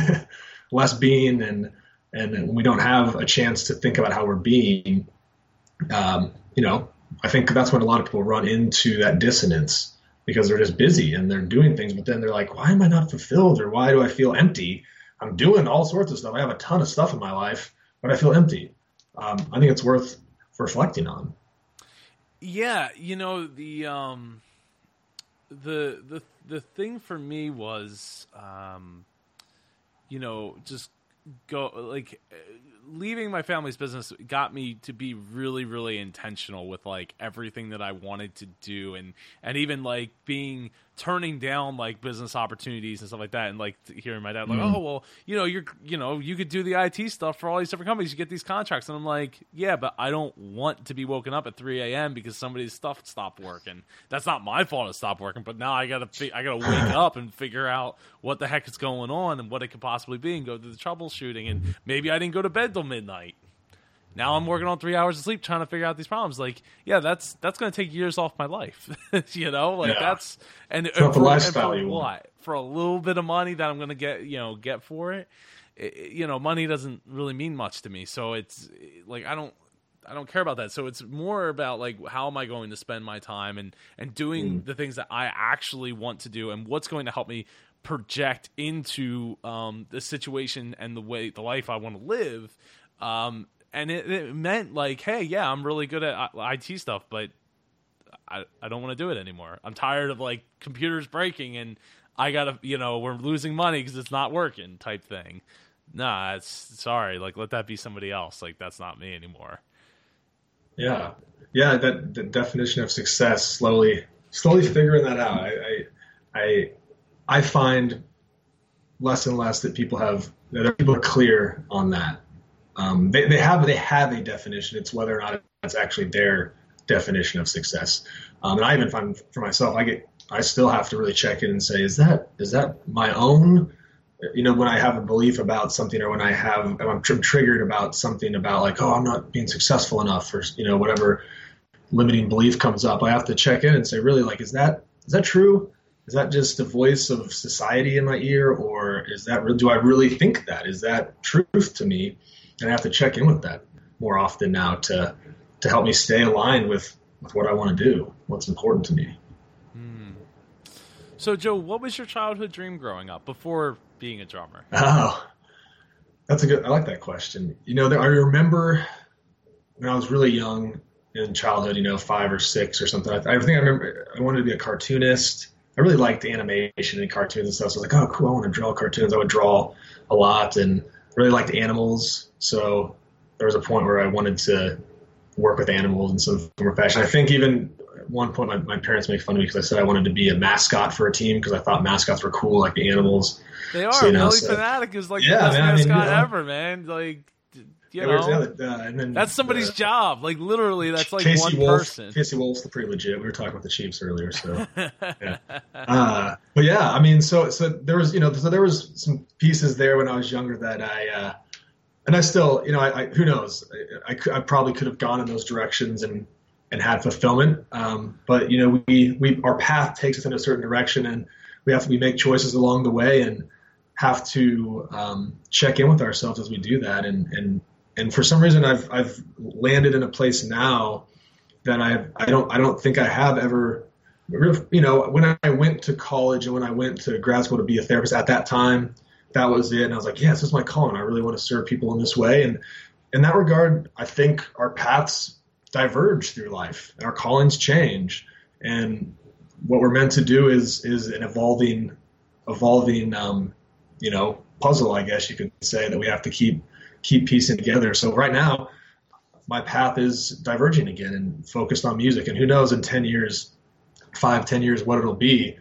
less being, and and we don't have a chance to think about how we're being. Um, you know, I think that's when a lot of people run into that dissonance because they're just busy and they're doing things, but then they're like, why am I not fulfilled or why do I feel empty? I'm doing all sorts of stuff. I have a ton of stuff in my life but I feel empty. Um, I think it's worth reflecting on. Yeah, you know the um, the the the thing for me was um, you know just go like leaving my family's business got me to be really really intentional with like everything that I wanted to do and and even like being turning down like business opportunities and stuff like that and like hearing my dad like mm. oh well you know you're you know you could do the IT stuff for all these different companies you get these contracts and I'm like yeah but I don't want to be woken up at 3 a.m. because somebody's stuff stopped working that's not my fault it stopped working but now I gotta I gotta wake up and figure out what the heck is going on and what it could possibly be and go through the troubleshooting and maybe I didn't go to bed till midnight now I'm working on three hours of sleep trying to figure out these problems. Like, yeah, that's that's going to take years off my life. you know, like yeah. that's and, and for, and for what for a little bit of money that I'm going to get, you know, get for it, it. You know, money doesn't really mean much to me. So it's like I don't I don't care about that. So it's more about like how am I going to spend my time and and doing mm. the things that I actually want to do and what's going to help me project into um, the situation and the way the life I want to live. Um, and it, it, meant like, hey, yeah, I'm really good at uh, IT stuff, but I I don't want to do it anymore. I'm tired of like computers breaking and I gotta, you know, we're losing money because it's not working, type thing. Nah, it's sorry. Like, let that be somebody else. Like, that's not me anymore. Yeah, yeah. That the definition of success slowly, slowly figuring that out. I, I, I, I find less and less that people have that people are clear on that um, they, they have they have a definition. It's whether or not it's actually their definition of success. Um, and I even find for myself, I get I still have to really check in and say, is that is that my own? You know, when I have a belief about something, or when I have I'm tr- triggered about something about like, oh, I'm not being successful enough, or you know, whatever limiting belief comes up, I have to check in and say, really, like, is that is that true? Is that just the voice of society in my ear, or is that do I really think that? Is that truth to me? and I have to check in with that more often now to to help me stay aligned with with what I want to do, what's important to me. Hmm. So, Joe, what was your childhood dream growing up before being a drummer? Oh, that's a good. I like that question. You know, there, I remember when I was really young in childhood, you know, five or six or something. I, I think I remember I wanted to be a cartoonist. I really liked the animation and cartoons and stuff. So I was like, oh, cool, I want to draw cartoons. I would draw a lot and really liked animals. So there was a point where I wanted to work with animals in some form or fashion. I think even at one point my, my parents made fun of me because I said I wanted to be a mascot for a team because I thought mascots were cool, like the animals. They are. So, you know, Phillie so, Phanatic is like yeah, the best man, mascot I mean, you know, ever, man. Like you know, uh, and then, that's somebody's uh, job. Like literally, that's like KC one Wolf, person. KC Wolf's the pretty legit. We were talking about the Chiefs earlier, so yeah. Uh, but yeah, I mean, so so there was you know so there was some pieces there when I was younger that I uh, and I still, you know, I, I who knows, I, I, I, probably could have gone in those directions and and had fulfillment. Um, but you know, we we our path takes us in a certain direction, and we have to we make choices along the way, and have to um, check in with ourselves as we do that. And and and for some reason, I've I've landed in a place now that I I don't I don't think I have ever. You know, when I went to college and when I went to grad school to be a therapist at that time, that was it. And I was like, yeah, this is my calling. I really want to serve people in this way. And in that regard, I think our paths diverge through life and our callings change. And what we're meant to do is is an evolving, evolving, um, you know, puzzle, I guess you could say that we have to keep keep piecing together. So right now, my path is diverging again and focused on music. And who knows in ten years, five, ten years, what it'll be.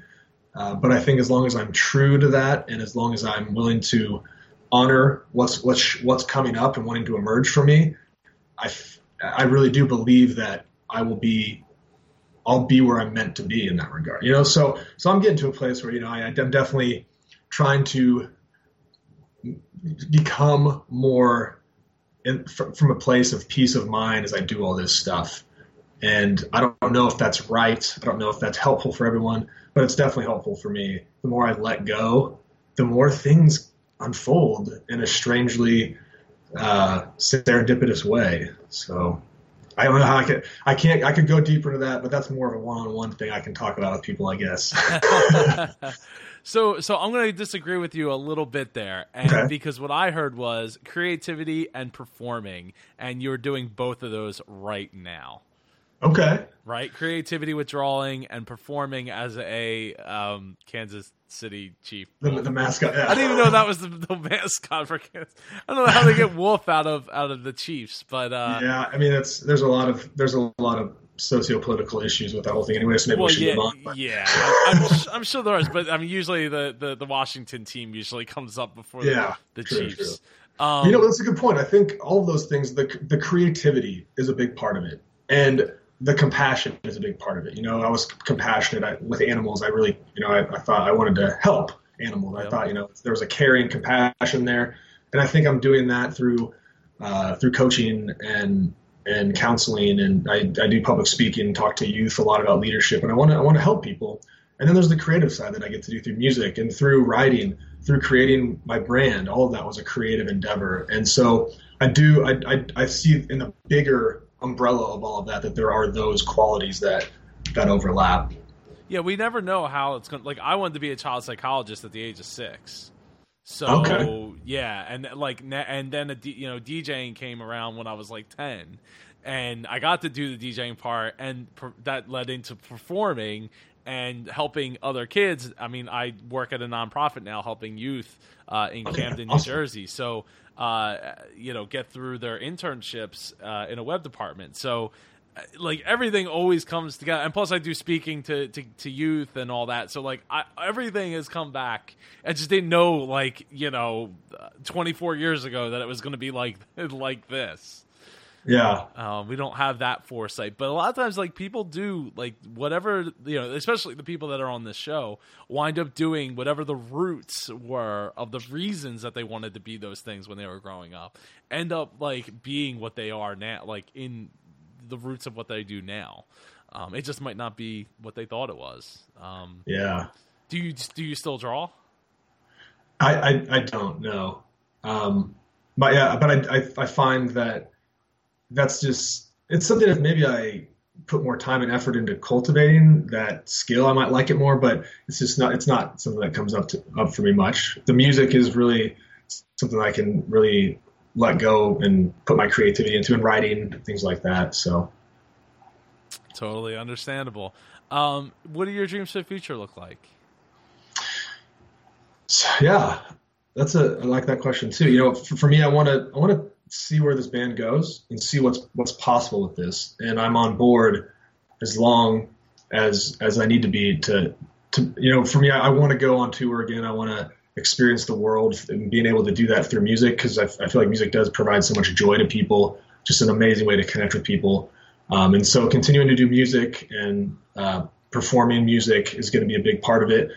Uh, but I think as long as I'm true to that, and as long as I'm willing to honor what's what's what's coming up and wanting to emerge for me, I, I really do believe that I will be I'll be where I'm meant to be in that regard. You know, so so I'm getting to a place where you know I, I'm definitely trying to become more in, from a place of peace of mind as I do all this stuff. And I don't know if that's right. I don't know if that's helpful for everyone, but it's definitely helpful for me. The more I let go, the more things unfold in a strangely uh, serendipitous way. So I don't know how I could. I can't. I could go deeper into that, but that's more of a one-on-one thing I can talk about with people, I guess. so, so I'm going to disagree with you a little bit there, and okay. because what I heard was creativity and performing, and you're doing both of those right now. Okay. Right, creativity with drawing and performing as a um, Kansas City Chief. The, the mascot. Yeah. I didn't even know that was the, the mascot for Kansas. I don't know how they get Wolf out of out of the Chiefs, but uh, yeah, I mean, it's there's a lot of there's a lot of socio-political issues with that whole thing anyway. So maybe well, we should yeah, move on. But. yeah, I'm, I'm sure there is, but I mean, usually the, the, the Washington team usually comes up before Yeah, the, the true, Chiefs. true. Um, you know, that's a good point. I think all of those things, the the creativity is a big part of it, and the compassion is a big part of it. You know, I was compassionate I, with animals. I really, you know, I, I thought I wanted to help animals. I thought, you know, there was a caring compassion there, and I think I'm doing that through uh, through coaching and and counseling, and I, I do public speaking, talk to youth a lot about leadership, and I want to I want to help people. And then there's the creative side that I get to do through music and through writing, through creating my brand. All of that was a creative endeavor, and so I do I I, I see in the bigger umbrella of all of that that there are those qualities that that overlap. Yeah, we never know how it's going. to Like, I wanted to be a child psychologist at the age of six. So Okay. yeah, and like, and then a D, you know DJing came around when I was like ten, and I got to do the DJing part, and per- that led into performing and helping other kids. I mean, I work at a nonprofit now, helping youth uh, in Okay, Camden, New. Jersey. So uh, you know, get through their internships uh, in a web department. So like everything always comes together and plus i do speaking to, to, to youth and all that so like I, everything has come back. I just didn't know like you know uh, 24 years ago that it was going to be like like this. Yeah, um, we don't have that foresight but a lot of times like people do like whatever you know especially the people that are on this show wind up doing whatever the roots were of the reasons that they wanted to be those things when they were growing up end up like being what they are now like in the roots of what they do now um, it just might not be what they thought it was um, yeah. do you do you still draw I, I, I don't know. Um, but yeah, but I, I, I find that that's just, it's something that maybe I put more time and effort into cultivating that skill. I might like it more, but it's just not, it's not something that comes up to, up for me much. The music is really something I can really let go and put my creativity into and writing, things like that. So, totally understandable um, what do your dreams for the future look like So, yeah, that's a I like that question too. You know, for, for me, I want to I want to see where this band goes and see what's what's possible with this, and I'm on board as long as as I need to be to to you know. For me, I, I want to go on tour again. I want to experience the world and being able to do that through music because I, I feel like music does provide so much joy to people. Just an amazing way to connect with people. Um, and so continuing to do music and uh, performing music is going to be a big part of it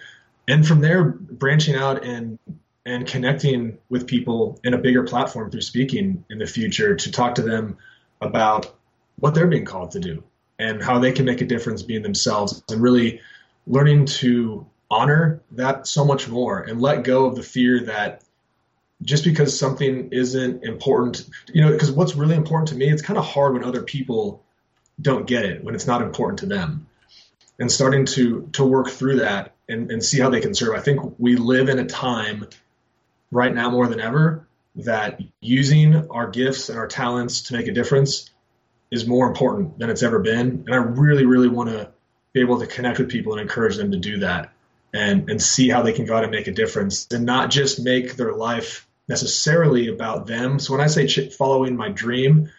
and from there branching out and and connecting with people in a bigger platform through speaking in the future to talk to them about what they're being called to do and how they can make a difference being themselves and really learning to honor that so much more and let go of the fear that just because something isn't important you know because what's really important to me it's kind of hard when other people don't get it when it's not important to them and starting to to work through that and, and see how they can serve. I think we live in a time right now more than ever that using our gifts and our talents to make a difference is more important than it's ever been. And I really, really want to be able to connect with people and encourage them to do that and and see how they can go out and make a difference and not just make their life necessarily about them. So when I say ch- following my dream,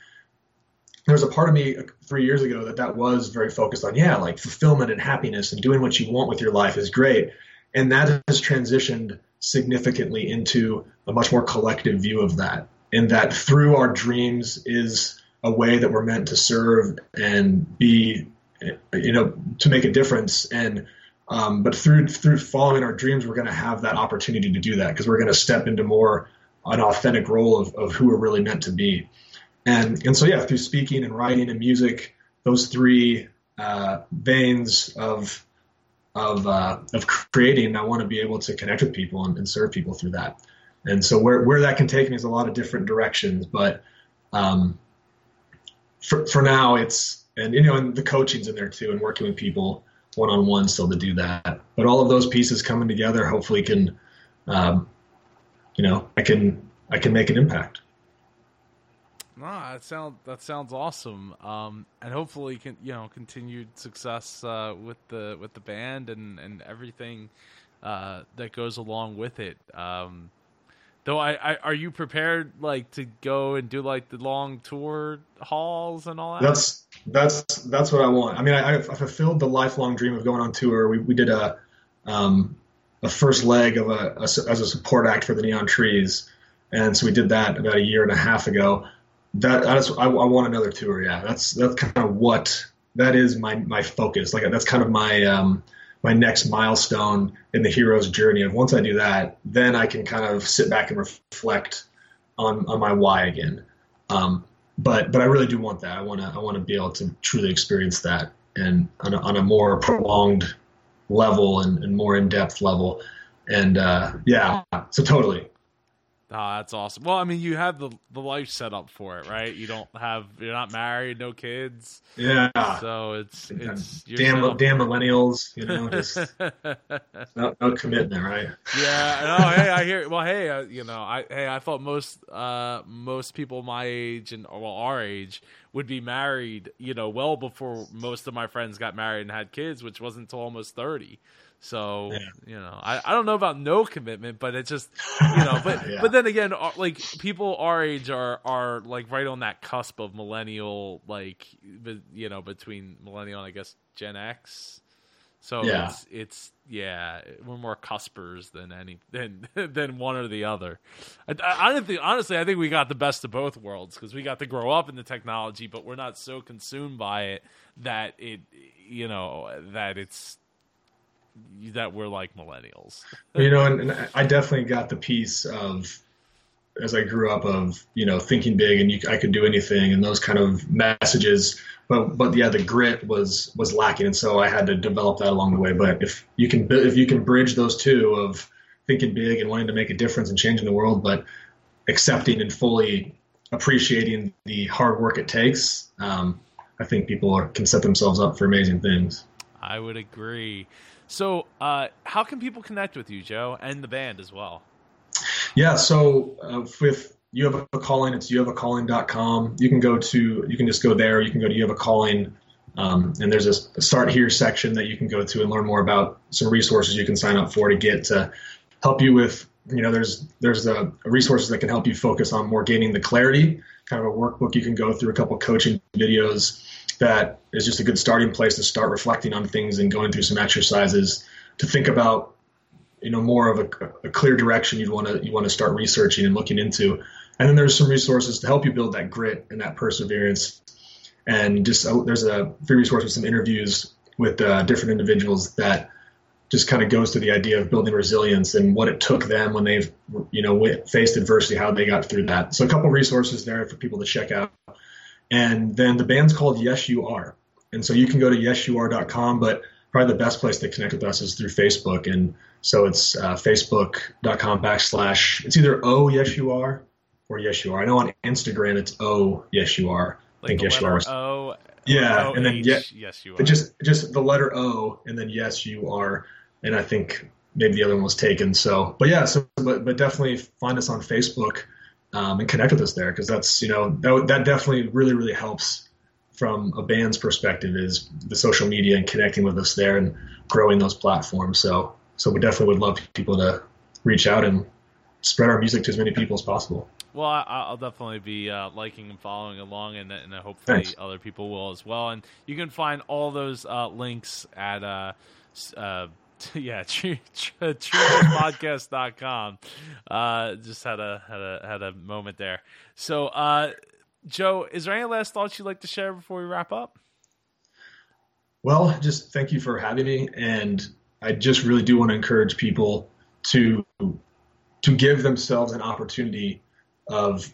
there was a part of me uh, three years ago that that was very focused on yeah like fulfillment and happiness and doing what you want with your life is great. And that has transitioned significantly into a much more collective view of that. And that through our dreams is a way that we're meant to serve and be eh, you know to make a difference. And um, but through through following our dreams we're going to have that opportunity to do that because we're going to step into more an authentic role of, of who we're really meant to be and and so yeah, through speaking and writing and music, those three uh, veins of of uh, of creating, I want to be able to connect with people and, and serve people through that. And so where where that can take me is a lot of different directions, but um, for for now, it's and you know, and the coaching's in there too, and working with people one on one still to do that. But all of those pieces coming together, hopefully, can um, you know, I can I can make an impact. No, that sounds that sounds awesome, um, and hopefully, can you know continued success uh, with the with the band and and everything uh, that goes along with it. Um, though, I, I, are you prepared like to go and do like the long tour halls and all that? That's that's that's what I want. I mean, I, I fulfilled the lifelong dream of going on tour. We we did a um, a first leg of a, a as a support act for the Neon Trees, and so we did that about a year and a half ago. That that's I, I want another tour. Yeah, that's that's kind of what that is my my focus. Like that's kind of my um, my next milestone in the hero's journey. And once I do that, then I can kind of sit back and reflect on on my why again. Um, but but I really do want that. I want to I want to be able to truly experience that and on a, on a more prolonged level and, and more in depth level. And uh, yeah, so totally. Oh, that's awesome. Well, I mean, you have the the life set up for it, right? You don't have you're not married, no kids. Yeah. So it's it's damn damn millennials, you know, just no, no commitment, right? Yeah. No. hey, I hear. Well, hey, uh, you know, I hey, I thought most uh most people my age and well our age would be married, you know, well before most of my friends got married and had kids, which wasn't until almost thirty. So yeah. you know, I, I don't know about no commitment, but it's just you know, but yeah. but then again, uh, like people our age are are like right on that cusp of millennial, like you know, between millennial and I guess Gen X. So yeah. it's it's yeah, we're more cuspers than any than than one or the other. I, I, I think honestly, I think we got the best of both worlds because we got to grow up in the technology, but we're not so consumed by it that it you know that it's that we're like millennials. you know, and, and, I definitely got the piece of as I grew up of you know thinking big and you, I could do anything and those kind of messages. But but yeah, the grit was was lacking, and so I had to develop that along the way. But if you can if you can bridge those two of thinking big and wanting to make a difference and changing the world, but accepting and fully appreciating the hard work it takes, um, I think people are, can set themselves up for amazing things. I would agree. So, uh, how can people connect with you, Joe, and the band as well? Yeah, so uh, with you have a calling, it's youhaveacalling.com. You can go to, you can just go there. You can go to you have a calling, um, and there's a, start here section that you can go to and learn more about some resources you can sign up for to get to help you with. You know, there's there's the resources that can help you focus on more gaining the clarity. Kind of a workbook you can go through, a couple coaching videos that is just a good starting place to start reflecting on things and going through some exercises to think about you know more of a, a clear direction you'd want to you want to start researching and looking into. And then there's some resources to help you build that grit and that perseverance. And just uh, there's a free resource with some interviews with uh, different individuals that just kind of goes to the idea of building resilience and what it took them when they've you know faced adversity how they got through that. So a couple resources there for people to check out and then the band's called Yes You Are. And so you can go to yesyouare.com, but probably the best place to connect with us is through Facebook. And so it's uh, facebook.com backslash, it's either O Yes You Are or Yes You Are. I know on Instagram it's O Yes You Are. I think Yes You Are. O. Yeah, O-H, and then yeah, yes you are. Just just the letter O and then yes you are, and I think maybe the other one was taken. So, but yeah, so but but definitely find us on Facebook um, and connect with us there because that's you know that that definitely really really helps from a band's perspective is the social media and connecting with us there and growing those platforms. So so we definitely would love people to reach out and spread our music to as many people as possible. Well, I, will definitely be uh, liking and following along, and, and hopefully Thanks. other people will as well. And you can find all those uh, links at uh, uh yeah, true, truepodcast.com. Uh, just had a had a had a moment there. So, uh, Joe, is there any last thoughts you'd like to share before we wrap up? Well, just thank you for having me, and I just really do want to encourage people to to give themselves an opportunity of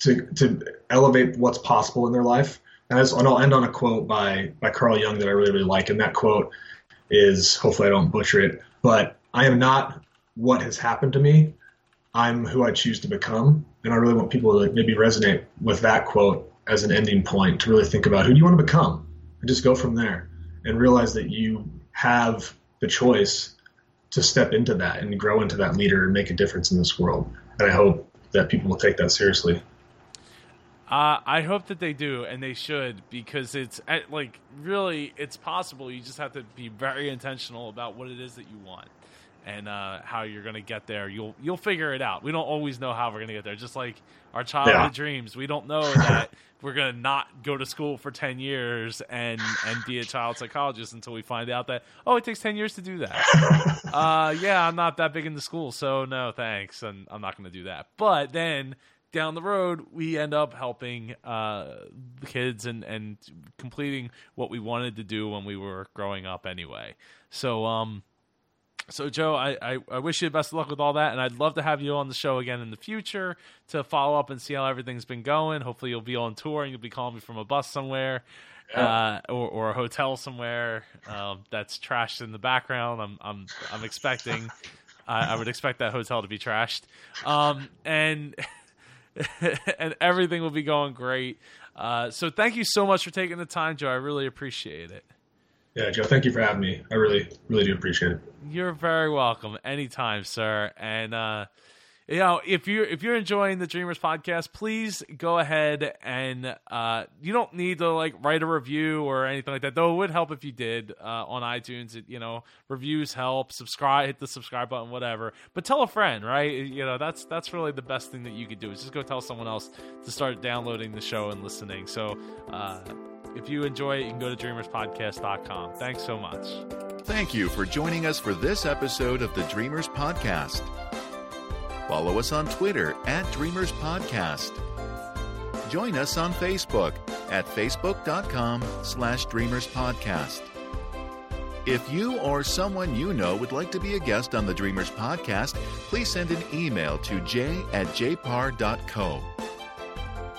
to to elevate what's possible in their life. And, and I'll end on a quote by by Carl Jung that I really really like, and that quote is hopefully I don't butcher it, but I am not what has happened to me. I'm who I choose to become. And I really want people to like maybe resonate with that quote as an ending point to really think about who do you want to become and just go from there and realize that you have the choice to step into that and grow into that leader and make a difference in this world. And I hope that people will take that seriously. Uh, I hope that they do, and they should, because it's eh, like really, it's possible. You just have to be very intentional about what it is that you want and uh, how you're going to get there. You'll you'll figure it out. We don't always know how we're going to get there. Just like our childhood yeah. dreams, we don't know that we're going to not go to school for ten years and and be a child psychologist until we find out that oh, it takes ten years to do that. uh, yeah, I'm not that big into school, so no thanks, and I'm not going to do that. But then down the road, we end up helping uh, the kids and, and completing what we wanted to do when we were growing up anyway. So, um, so Joe, I, I, I, wish you the best of luck with all that, and I'd love to have you on the show again in the future to follow up and see how everything's been going. Hopefully, you'll be on tour and you'll be calling me from a bus somewhere. Yeah. Uh, or, or a hotel somewhere um, that's trashed in the background. I'm I'm I'm expecting. I, I would expect that hotel to be trashed. Um, and and everything will be going great. Uh, so thank you so much for taking the time, Joe. I really appreciate it. Yeah, Joe, thank you for having me. I really, really do appreciate it. You're very welcome. Anytime, sir. And uh, you know, if you're if you're enjoying the Dreamers podcast, please go ahead and uh, you don't need to like write a review or anything like that. Though it would help if you did uh, on iTunes. It, you know, reviews help. Subscribe, hit the subscribe button, whatever. But tell a friend, right? You know, that's that's really the best thing that you could do is just go tell someone else to start downloading the show and listening. So. Uh, if you enjoy it, you can go to dreamerspodcast.com. Thanks so much. Thank you for joining us for this episode of the Dreamers Podcast. Follow us on Twitter at Dreamers Podcast. Join us on Facebook at facebook.com slash Dreamers Podcast. If you or someone you know would like to be a guest on the Dreamers Podcast, please send an email to j at jpar.co.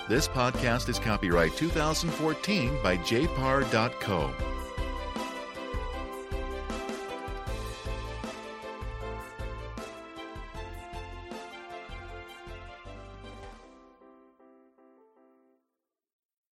This podcast is copyright 2014 by jpar.co.